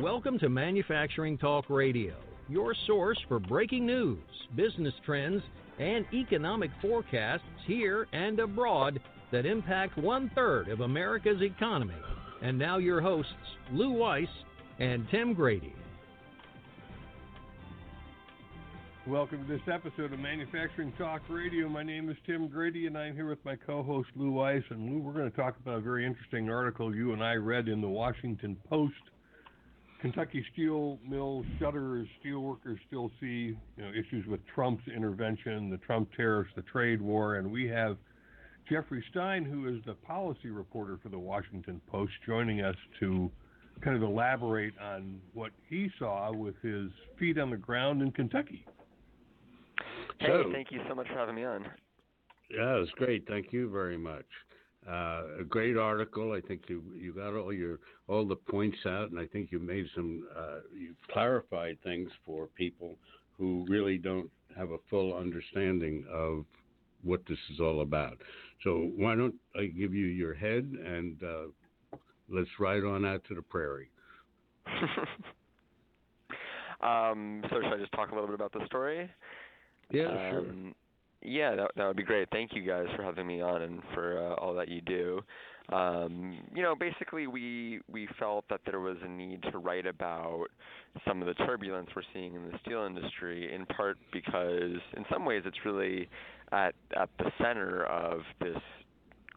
Welcome to Manufacturing Talk Radio, your source for breaking news, business trends, and economic forecasts here and abroad that impact one third of America's economy. And now, your hosts, Lou Weiss and Tim Grady. Welcome to this episode of Manufacturing Talk Radio. My name is Tim Grady, and I'm here with my co host, Lou Weiss. And Lou, we're going to talk about a very interesting article you and I read in the Washington Post Kentucky steel mill shutters, steel workers still see you know, issues with Trump's intervention, the Trump tariffs, the trade war, and we have Jeffrey Stein, who is the policy reporter for the Washington Post, joining us to kind of elaborate on what he saw with his feet on the ground in Kentucky. Hey, so, thank you so much for having me on. Yeah, it was great. Thank you very much. Uh, a great article. I think you you got all your all the points out, and I think you made some uh, you clarified things for people who really don't have a full understanding of what this is all about. So why don't I give you your head and uh, let's ride on out to the prairie. um, so should I just talk a little bit about the story? Yeah, um, sure. Yeah, that that would be great. Thank you guys for having me on and for uh, all that you do. Um, you know, basically, we we felt that there was a need to write about some of the turbulence we're seeing in the steel industry, in part because, in some ways, it's really at at the center of this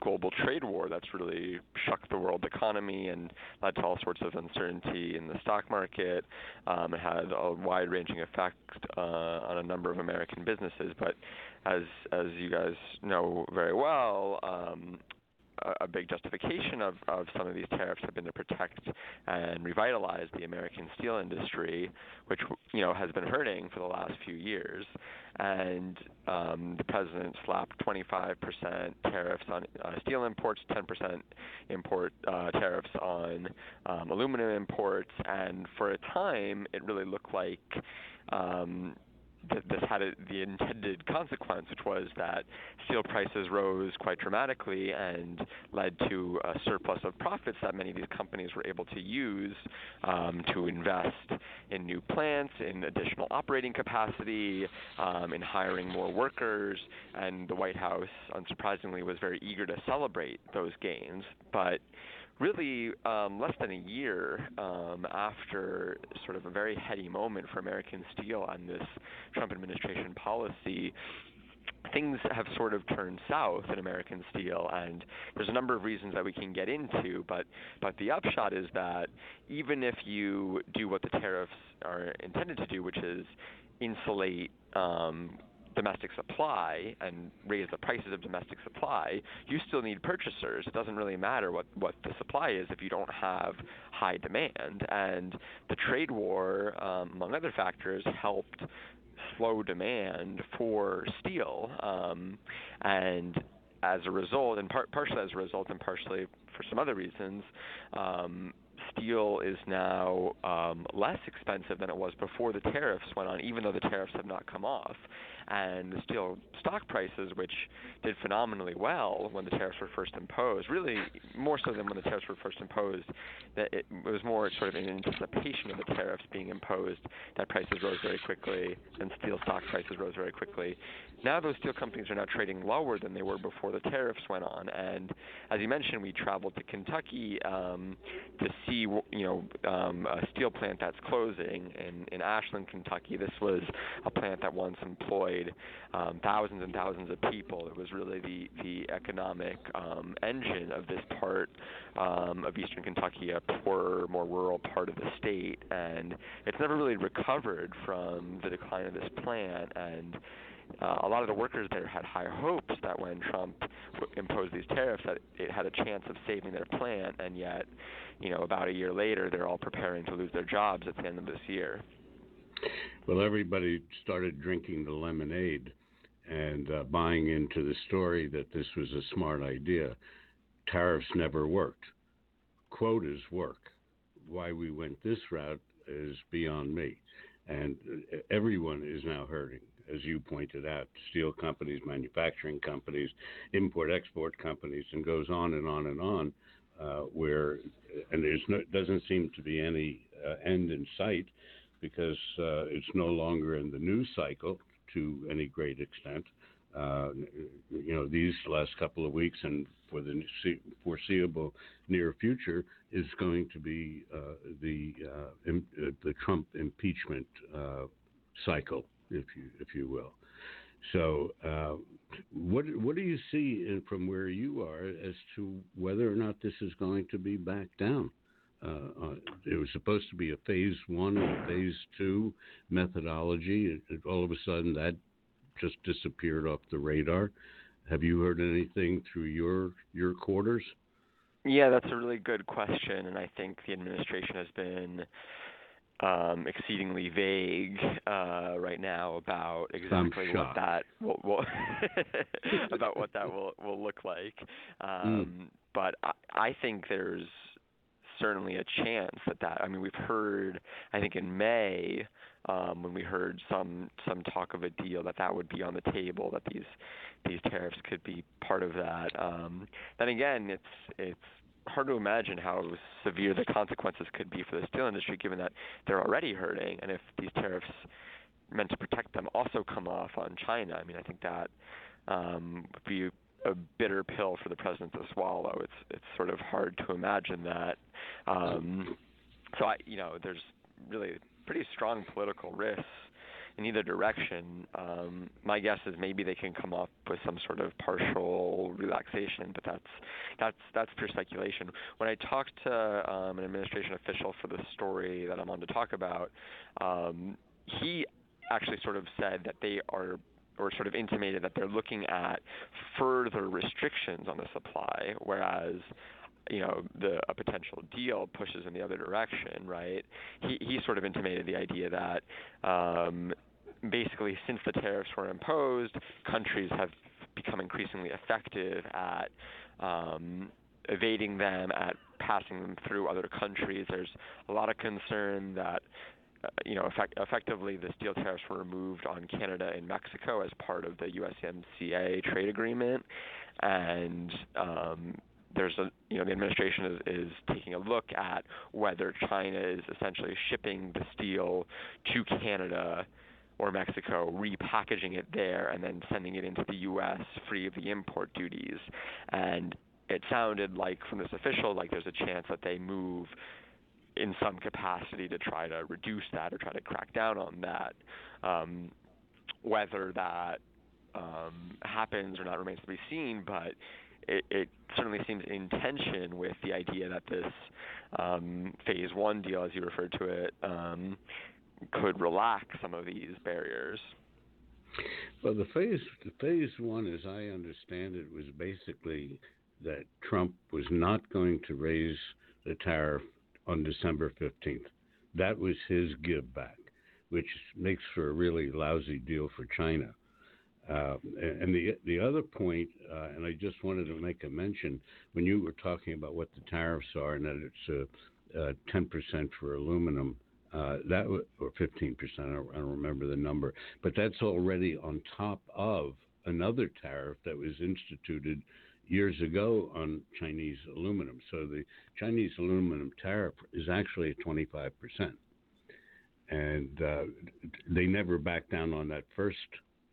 global trade war that's really shook the world economy and led to all sorts of uncertainty in the stock market. Um, it had a wide-ranging effect uh, on a number of American businesses, but as as you guys know very well, um, a, big justification of, of some of these tariffs have been to protect and revitalize the American steel industry, which you know has been hurting for the last few years. And um, the president slapped 25% tariffs on uh, steel imports, 10% import uh, tariffs on um, aluminum imports, and for a time it really looked like um, th- this had a, the intended consequence, which was that steel prices rose quite dramatically and led to a surplus of profits that many of these companies were able to use um, to invest in new plants, in additional operating capacity, um, in hiring more workers. And the White House, unsurprisingly, was very eager to celebrate those gains. But really um, less than a year um, after sort of a very heady moment for American steel on this Trump administration policy, things have sort of turned south in American steel, and there's a number of reasons that we can get into. But but the upshot is that even if you do what the tariffs are intended to do, which is insulate um, domestic supply and raise the prices of domestic supply, you still need purchasers. It doesn't really matter what, what the supply is if you don't have high demand. And the trade war, um, among other factors, helped slow demand for steel. Um, and as a result, and par- partially as a result, and partially for some other reasons, um, steel is now um, less expensive than it was before the tariffs went on, even though the tariffs have not come off and the steel stock prices, which did phenomenally well when the tariffs were first imposed, really more so than when the tariffs were first imposed, that it was more sort of in anticipation of the tariffs being imposed that prices rose very quickly and steel stock prices rose very quickly. Now those steel companies are now trading lower than they were before the tariffs went on, and as you mentioned, we traveled to Kentucky um, to see you know um, a steel plant that's closing in in Ashland, Kentucky. This was a plant that once employed employed um, thousands and thousands of people. It was really the the economic um, engine of this part um, of eastern Kentucky, a poorer, more rural part of the state, and it's never really recovered from the decline of this plant and. Uh, a lot of the workers there had high hopes that when Trump w- imposed these tariffs, that it had a chance of saving their plant, and yet, you know, about a year later, they're all preparing to lose their jobs at the end of this year. Well, everybody started drinking the lemonade and uh, buying into the story that this was a smart idea. Tariffs never worked. Quotas work. Why we went this route is beyond me. And uh, everyone is now hurting, as you pointed out steel companies, manufacturing companies, import export companies, and goes on and on and on. uh, where, and there's no, doesn't seem to be any uh, end in sight because uh, it's no longer in the news cycle to any great extent. Uh, you know, these last couple of weeks and for the foreseeable near future is going to be uh, the uh, Im- uh, the Trump impeachment uh, cycle, if you if you will. So, uh, what what do you see in, from where you are as to whether or not this is going to be back down? Uh, it was supposed to be a phase one and a phase two methodology. all of a sudden, that just disappeared off the radar. Have you heard anything through your your quarters? Yeah, that's a really good question, and I think the administration has been um, exceedingly vague uh, right now about exactly what that will, will about what that will will look like. Hmm. Um, mm. But I, I think there's certainly a chance that that. I mean, we've heard. I think in May um, when we heard some some talk of a deal that that would be on the table, that these these tariffs could be part of that. Um, then again, it's it's hard to imagine how severe the consequences could be for the steel industry, given that they're already hurting, and if these tariffs meant to protect them also come off on China, I mean, I think that um, would be a bitter pill for the president to swallow. It's it's sort of hard to imagine that. Um, so I, you know, there's really pretty strong political risks in either direction. Um, my guess is maybe they can come up with some sort of partial relaxation, but that's that's that's pure speculation. When I talked to um, an administration official for the story that I'm on to talk about, um, he actually sort of said that they are or sort of intimated that they're looking at further restrictions on the supply, whereas you know the a potential deal pushes in the other direction, right? He he sort of intimated the idea that um, basically since the tariffs were imposed, countries have become increasingly effective at um, evading them, at passing them through other countries. There's a lot of concern that uh, you know, effect, effectively the steel tariffs were removed on Canada and Mexico as part of the USMCA trade agreement, and um, there's a you know the administration is, is taking a look at whether China is essentially shipping the steel to Canada or Mexico, repackaging it there, and then sending it into the U.S. free of the import duties. And it sounded like from this official like there's a chance that they move in some capacity to try to reduce that or try to crack down on that. Um, whether that um, happens or not remains to be seen, but it, it certainly seems in tension with the idea that this um, phase one deal, as you referred to it, um, could relax some of these barriers. Well, the phase the phase one, as I understand it, was basically that Trump was not going to raise the tariff on December fifteenth. That was his give back, which makes for a really lousy deal for China. Uh, and the the other point, uh, and I just wanted to make a mention when you were talking about what the tariffs are, and that it's ten percent for aluminum, uh, that or fifteen percent. I don't remember the number, but that's already on top of another tariff that was instituted years ago on Chinese aluminum. So the Chinese aluminum tariff is actually twenty five percent, and uh, they never backed down on that first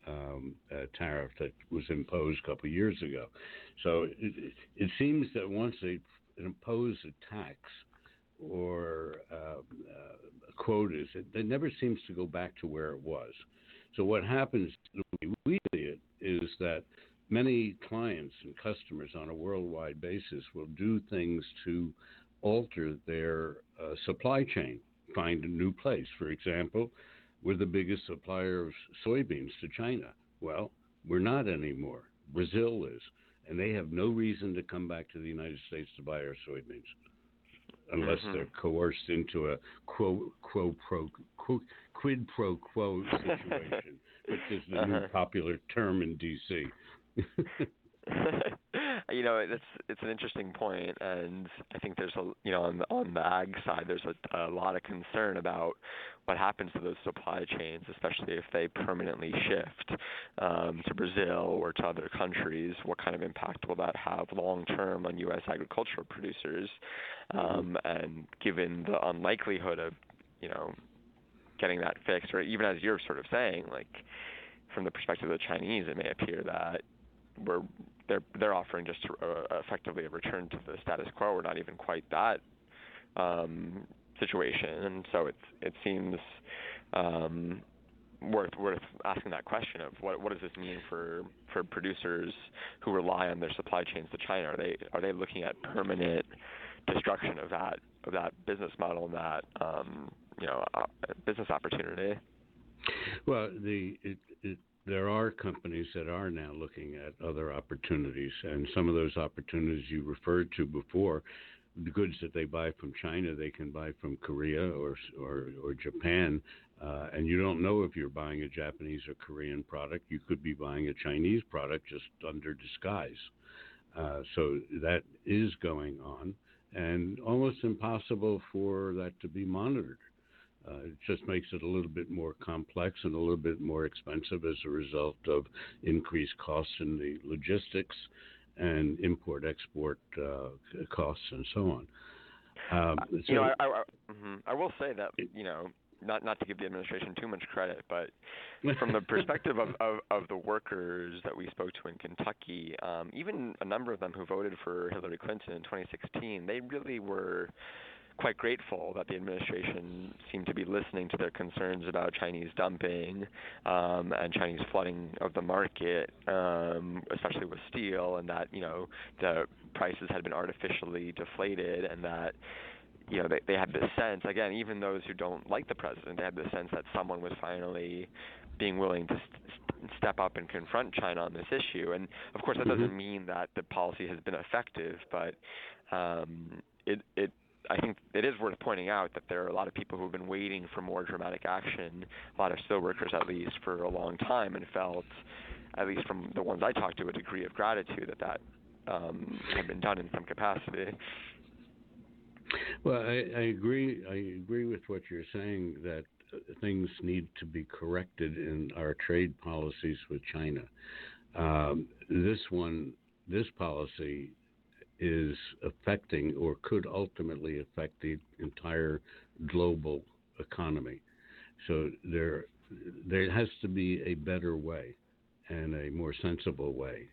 um, uh, tariff that was imposed a couple of years ago. So it, it seems that once they impose a tax or uh, uh, quotas, it, it never seems to go back to where it was. So what happens, the way we see it, is that many clients and customers on a worldwide basis will do things to alter their uh, supply chain, find a new place. For example, we're the biggest supplier of soybeans to China. Well, we're not anymore. Brazil is. And they have no reason to come back to the United States to buy our soybeans unless mm-hmm. they're coerced into a quo, quo pro, quo, quid pro quo situation, which is the uh-huh. new popular term in D.C. you know, it's it's an interesting point, and I think there's a you know on the on the ag side, there's a, a lot of concern about what happens to those supply chains, especially if they permanently shift um, to Brazil or to other countries. What kind of impact will that have long term on U.S. agricultural producers? Um, and given the unlikelihood of you know getting that fixed, or even as you're sort of saying, like from the perspective of the Chinese, it may appear that we're they're they're offering just uh, effectively a return to the status quo. We're not even quite that um, situation, and so it's it seems um, worth worth asking that question of what what does this mean for for producers who rely on their supply chains to China? Are they are they looking at permanent destruction of that of that business model and that um, you know uh, business opportunity? Well, the it, it there are companies that are now looking at other opportunities, and some of those opportunities you referred to before, the goods that they buy from China, they can buy from Korea or or, or Japan, uh, and you don't know if you're buying a Japanese or Korean product. You could be buying a Chinese product just under disguise. Uh, so that is going on, and almost impossible for that to be monitored. Uh, it just makes it a little bit more complex and a little bit more expensive as a result of increased costs in the logistics and import export uh, costs and so on. Um, so you know, I, I, I, mm-hmm. I will say that you know not not to give the administration too much credit, but from the perspective of, of, of the workers that we spoke to in Kentucky, um, even a number of them who voted for Hillary Clinton in 2016, they really were quite grateful that the administration seemed to be listening to their concerns about Chinese dumping um, and Chinese flooding of the market, um, especially with steel, and that you know the prices had been artificially deflated, and that you know they, they had this sense again, even those who don't like the president, they had the sense that someone was finally being willing to st- step up and confront China on this issue. And of course, that mm-hmm. doesn't mean that the policy has been effective, but um, it it I think it is worth pointing out that there are a lot of people who have been waiting for more dramatic action, a lot of steelworkers at least, for a long time, and felt, at least from the ones I talked to, a degree of gratitude that that um, had been done in some capacity. Well, I, I agree. I agree with what you're saying that things need to be corrected in our trade policies with China. Um, this one, this policy is affecting or could ultimately affect the entire global economy. So there, there has to be a better way and a more sensible way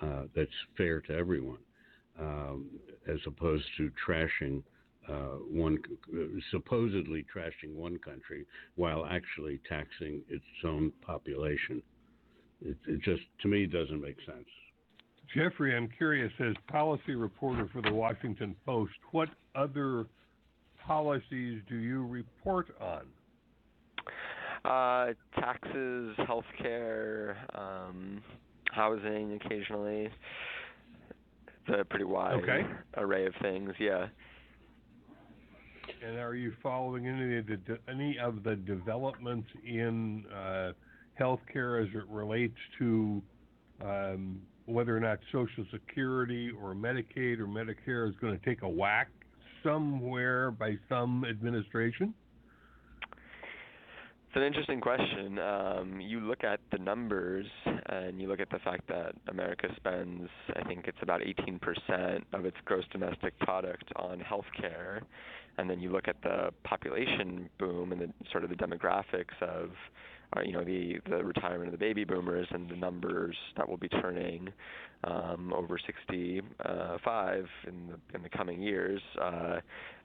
uh, that's fair to everyone, um, as opposed to trashing uh, one, supposedly trashing one country while actually taxing its own population. It, it just, to me, doesn't make sense. Jeffrey, I'm curious, as policy reporter for the Washington Post, what other policies do you report on? Uh, taxes, healthcare, um, housing, occasionally. It's a pretty wide okay. array of things. Yeah. And are you following any of the any of the developments in uh, healthcare as it relates to um, whether or not Social Security or Medicaid or Medicare is going to take a whack somewhere by some administration? It's an interesting question. Um, you look at the numbers and you look at the fact that America spends, I think it's about 18% of its gross domestic product on healthcare, and then you look at the population boom and the sort of the demographics of uh, you know the the retirement of the baby boomers and the numbers that will be turning um, over 65 in the in the coming years, uh,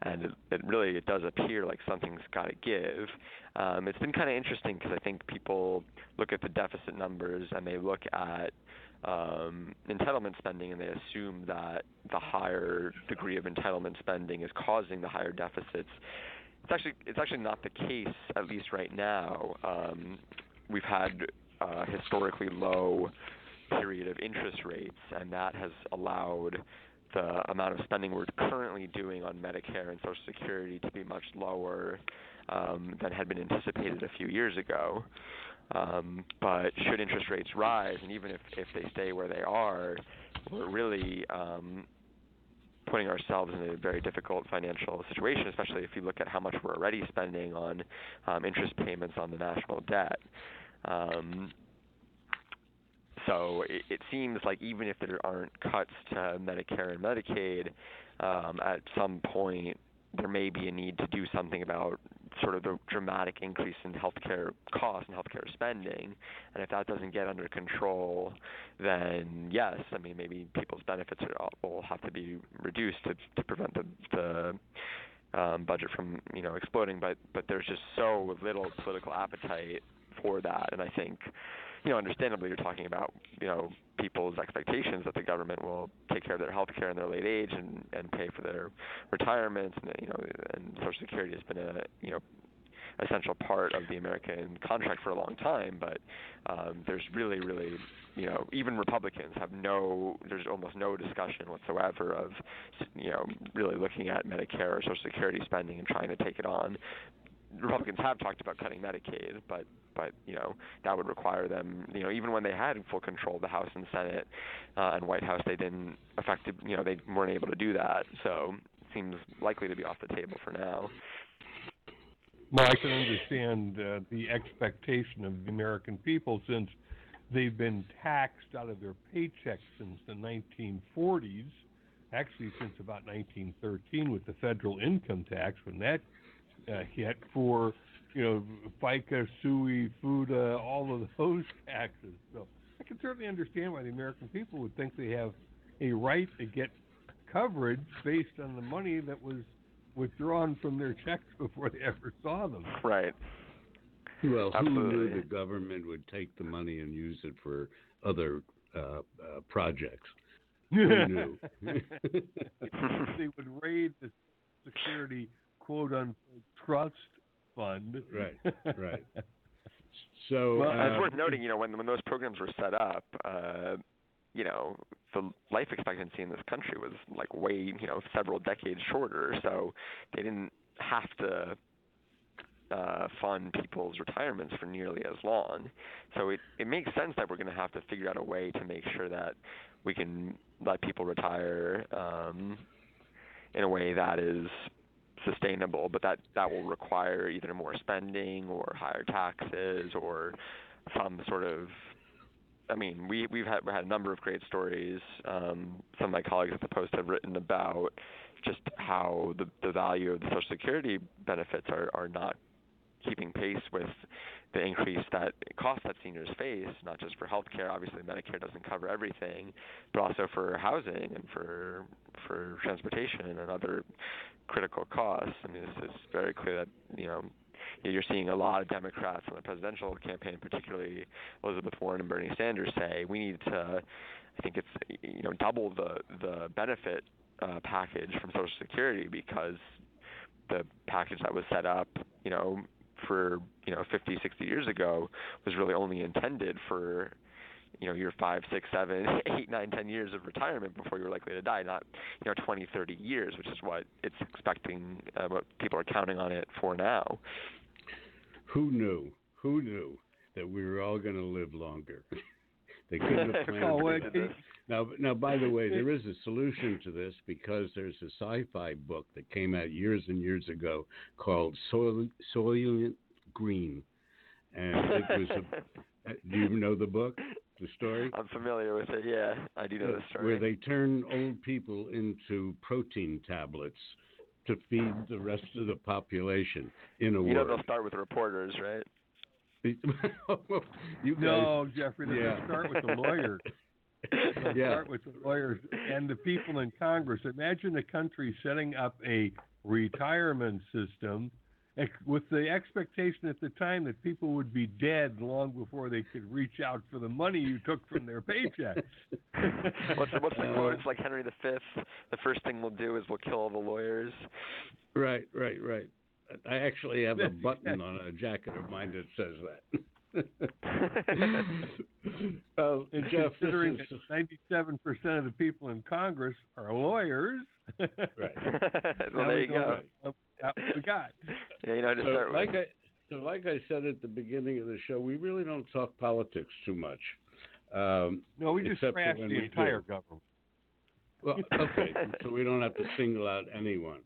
and it, it really it does appear like something's got to give. Um, it's been kind of interesting because I think people look at the deficit numbers and they look at um, entitlement spending and they assume that the higher degree of entitlement spending is causing the higher deficits it's actually it's actually not the case at least right now. Um, we've had uh, historically low period of interest rates, and that has allowed the amount of spending we're currently doing on Medicare and Social Security to be much lower um, than had been anticipated a few years ago. Um, but should interest rates rise, and even if, if they stay where they are, we're really um, putting ourselves in a very difficult financial situation, especially if you look at how much we're already spending on um, interest payments on the national debt. Um, so it, it seems like even if there aren't cuts to Medicare and Medicaid, um, at some point there may be a need to do something about sort of the dramatic increase in healthcare costs and healthcare spending. And if that doesn't get under control, then yes, I mean maybe people's benefits will have to be reduced to to prevent the the um, budget from you know exploding. But but there's just so little political appetite for that, and I think you know, understandably, you're talking about you know people's expectations that the government will take care of their health care in their late age and and pay for their retirements, and you know, and Social Security has been a you know essential part of the American contract for a long time, but um, there's really, really, you know, even Republicans have no, there's almost no discussion whatsoever of, you know, really looking at Medicare or Social Security spending and trying to take it on. Republicans have talked about cutting Medicaid, but but you know that would require them, you know, even when they had full control of the House and Senate uh, and White House, they didn't effective, you know, they weren't able to do that. So it seems likely to be off the table for now. Well, I can understand uh, the expectation of the American people since they've been taxed out of their paychecks since the 1940s, actually since about 1913 with the federal income tax when that uh, hit for you know FICA, SUI, FUTA, all of those taxes. So I can certainly understand why the American people would think they have a right to get coverage based on the money that was withdrawn from their checks before they ever saw them. Right. Well, Absolutely. who knew the government would take the money and use it for other uh, uh, projects? Who knew? they would raid the security quote unquote trust fund. Right, right. So Well, Uh, it's worth noting, you know, when when those programs were set up, uh, you know, the life expectancy in this country was like way, you know, several decades shorter. So they didn't have to uh, fund people's retirements for nearly as long. So it it makes sense that we're going to have to figure out a way to make sure that we can let people retire um, in a way that is sustainable, but that that will require either more spending or higher taxes or some sort of. I mean, we we've had we had a number of great stories. Um, some of my colleagues at the Post have written about just how the the value of the Social Security benefits are are not keeping pace with the increase that costs that seniors face, not just for health care. Obviously, Medicare doesn't cover everything, but also for housing and for for transportation and other critical costs. I mean, it's, it's very clear that you know you're seeing a lot of Democrats in the presidential campaign, particularly Elizabeth Warren and Bernie Sanders, say we need to. I think it's you know double the the benefit uh, package from Social Security because the package that was set up, you know, for you know 50, 60 years ago was really only intended for you know your five, six, seven, eight, nine, ten years of retirement before you're likely to die, not you know 20, 30 years, which is what it's expecting, uh, what people are counting on it for now. who knew? Who knew that we were all going to live longer? they couldn't have planned Oh, for well, that. it- Now, now, by the way, there is a solution to this because there's a sci-fi book that came out years and years ago called Soil, Soylent Green, and it was. A, uh, do you know the book, the story? I'm familiar with it. Yeah, I do know the story. Where they turn old people into protein tablets to feed the rest of the population. In a you know they'll start with reporters, right? you guys, No, Jeffrey, they yeah. start with the lawyers. They'll Yeah. start with the lawyers and the people in Congress. Imagine a country setting up a retirement system with the expectation at the time that people would be dead long before they could reach out for the money you took from their paychecks. what's the, what's the quote? It's like Henry V. The first thing we'll do is we'll kill all the lawyers. Right, right, right. I actually have a button on a jacket of mine that says that. uh, And Jeff, considering is, that ninety-seven percent of the people in Congress are lawyers, right. well, there you go. what- what we got. Yeah, you know, to So, start like with. I, so like I said at the beginning of the show, we really don't talk politics too much. Um, No, we just Except for trashed the entire do. government. Well, okay, so we don't have to single out anyone.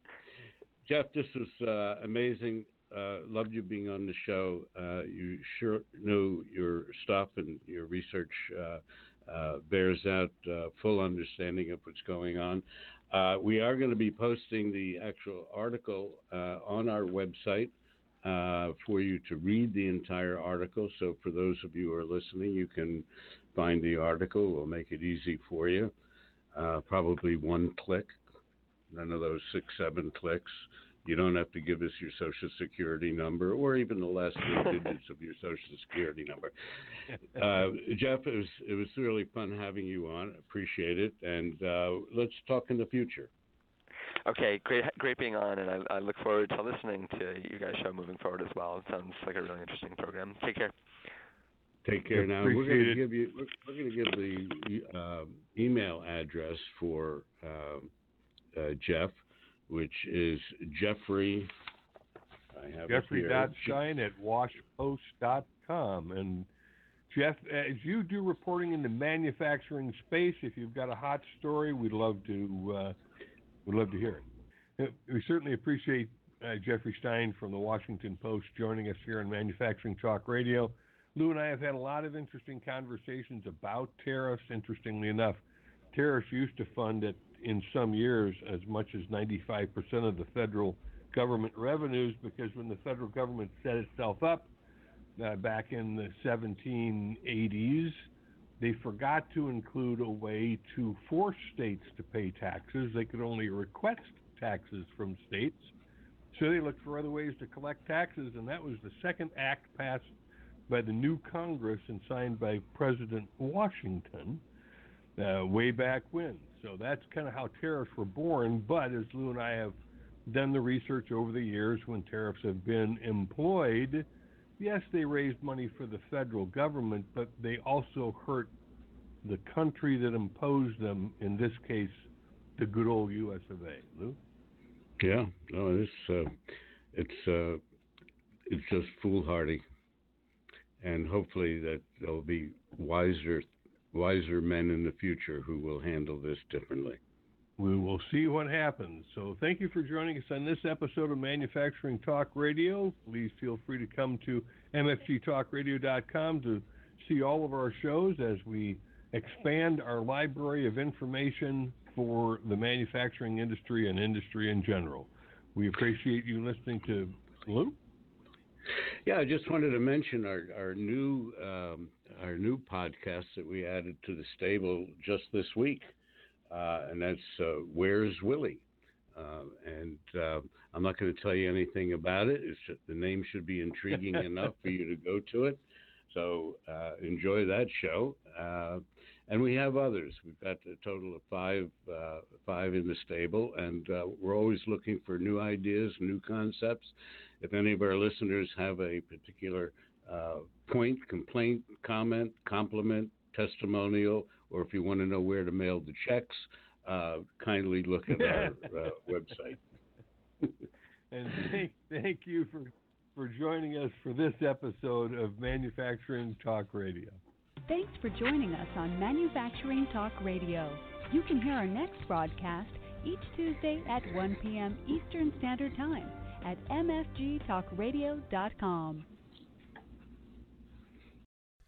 Jeff, this was uh, amazing. Uh, loved you being on the show. Uh, you sure know your stuff and your research uh, uh, bears out uh, full understanding of what's going on. we are going to be posting the actual article on our website for you to read the entire article. So, for those of you who are listening, you can find the article. We'll make it easy for you. probably one click, none of those six, seven clicks. You don't have to give us your social security number or even the last three digits of your social security number. Uh, Jeff, it was it was really fun having you on. Appreciate it, and uh, let's talk in the future. Okay, great, great being on, and I, I look forward to listening to you guys' show moving forward as well. It sounds like a really interesting program. Take care. Take care. Now we're going to give you we're, we're going to give the uh, email address for um, uh, Jeff which is Jeffrey. I have Jeffrey Stein at washpost.com. And Jeff, as you do reporting in the manufacturing space, if you've got a hot story, we'd love to uh, we'd love to hear it. Uh, we certainly appreciate uh, Jeffrey Stein from the Washington Post joining us here on Manufacturing Talk Radio. Lou and I have had a lot of interesting conversations about tariffs. Interestingly enough, tariffs used to fund at in some years as much as 95% of the federal government revenues because when the federal government set itself up uh, back in the 1780s, they forgot to include a way to force states to pay taxes. They could only request taxes from states. So they looked for other ways to collect taxes, and that was the second act passed by the new Congress and signed by President Washington uh, way back when. So that's kind of how tariffs were born. But as Lou and I have done the research over the years when tariffs have been employed, yes, they raised money for the federal government, but they also hurt the country that imposed them, in this case, the good old U.S. of A. Lou? Yeah, no, it's uh, it's uh, it's just foolhardy, and hopefully that there'll be wiser wiser men in the future who will handle this differently. We will see what happens. So, thank you for joining us on this episode of Manufacturing Talk Radio. Please feel free to come to mfgtalkradio.com to see all of our shows as we expand our library of information for the manufacturing industry and industry in general. We appreciate you listening to Lou. Yeah, I just wanted to mention our our new um, our new podcast that we added to the stable just this week, uh, and that's uh, "Where's Willie." Uh, and uh, I'm not going to tell you anything about it. Just, the name should be intriguing enough for you to go to it. So uh, enjoy that show. Uh, and we have others. We've got a total of five five in the stable, and we're always looking for new ideas, new concepts. If any of our listeners have a particular uh, point, complaint, comment, compliment, testimonial, or if you want to know where to mail the checks, uh, kindly look at our uh, website. and thank, thank you for, for joining us for this episode of Manufacturing Talk Radio. Thanks for joining us on Manufacturing Talk Radio. You can hear our next broadcast each Tuesday at 1 p.m. Eastern Standard Time at mfgtalkradio.com.